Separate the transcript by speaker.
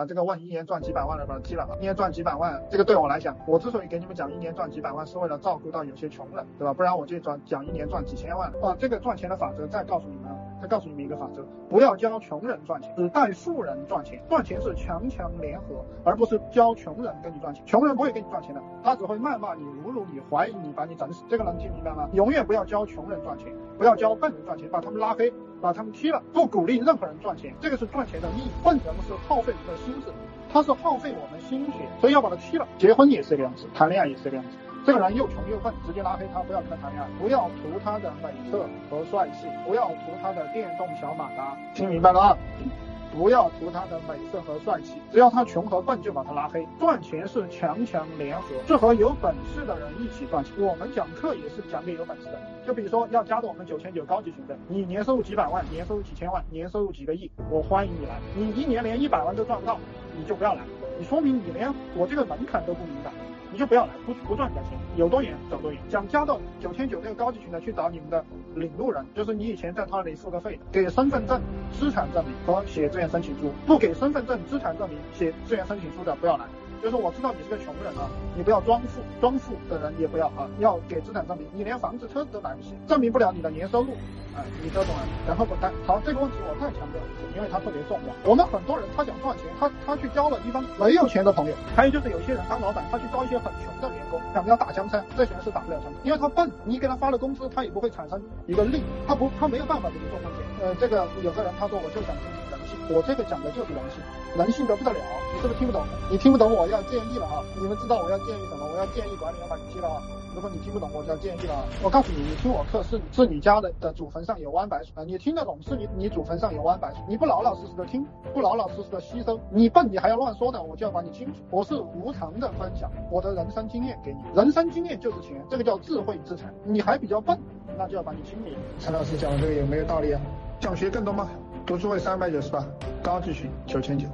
Speaker 1: 啊，这个问一年赚几百万的把他踢了，一年赚几百万，这个对我来讲，我之所以给你们讲一年赚几百万，是为了照顾到有些穷人，对吧？不然我就转讲一年赚几千万啊。这个赚钱的法则，再告诉你们，再告诉你们一个法则，不要教穷人赚钱，只带富人赚钱。赚钱是强强联合，而不是教穷人跟你赚钱。穷人不会跟你赚钱的，他只会谩骂你、侮辱你、怀疑你，把你整死。这个能听明白吗？永远不要教穷人赚钱，不要教笨人赚钱，把他们拉黑，把他们踢了。不鼓励任何人赚钱，这个是赚钱的意义。笨人是耗费你的心智，他是耗费我们心血，所以要把他踢了。结婚也是这个样子，谈恋爱也是这个样子。这个人又穷又笨，直接拉黑他，不要跟他谈恋爱，不要图他的美色和帅气，不要图他的电动小马达，听明白了啊？不要图他的美色和帅气，只要他穷和笨就把他拉黑。赚钱是强强联合，是和有本事的人一起赚钱。我们讲课也是讲给有本事的，就比如说要加入我们九千九高级群的，你年收入几百万，年收入几千万，年收入几个亿，我欢迎你来。你一年连一百万都赚不到，你就不要来，你说明你连我这个门槛都不明白。你就不要来，不不赚你的钱，有多远走多远。想加到九千九这个高级群的，去找你们的领路人，就是你以前在他那里付的费，给身份证、资产证明和写志愿申请书。不给身份证、资产证明、写志愿申请书的，不要来。就是我知道你是个穷人啊，你不要装富，装富的人也不要啊，要给资产证明。你连房子、车子都买不起，证明不了你的年收入，啊，你这种人。然后滚蛋。好，这个问题我再强调一次，因为它特别重要。我们很多人他想赚钱，他他去交了一帮没有钱的朋友，还有就是有些人当老板，他去招一些很穷的员工，想要打江山，这些人是打不了江山，因为他笨，你给他发了工资，他也不会产生一个利，他不，他没有办法给你做贡献。呃，这个有个人他说我就想我这个讲的就是人性，人性得不得了，你是不是听不懂？你听不懂我要建议了啊！你们知道我要建议什么？我要建议管理员把你踢了啊！如果你听不懂，我就要建议了啊。我告诉你，你听我课是是你家的的祖坟上有弯白水啊！你听得懂是你你祖坟上有弯白水，你不老老实实的听，不老老实实的吸收，你笨你还要乱说的，我就要把你清除。我是无偿的分享我的人生经验给你，人生经验就是钱，这个叫智慧资产。你还比较笨，那就要把你清理。陈老师讲的这个有没有道理啊？想学更多吗？读书会三百九十八，高级群九千九。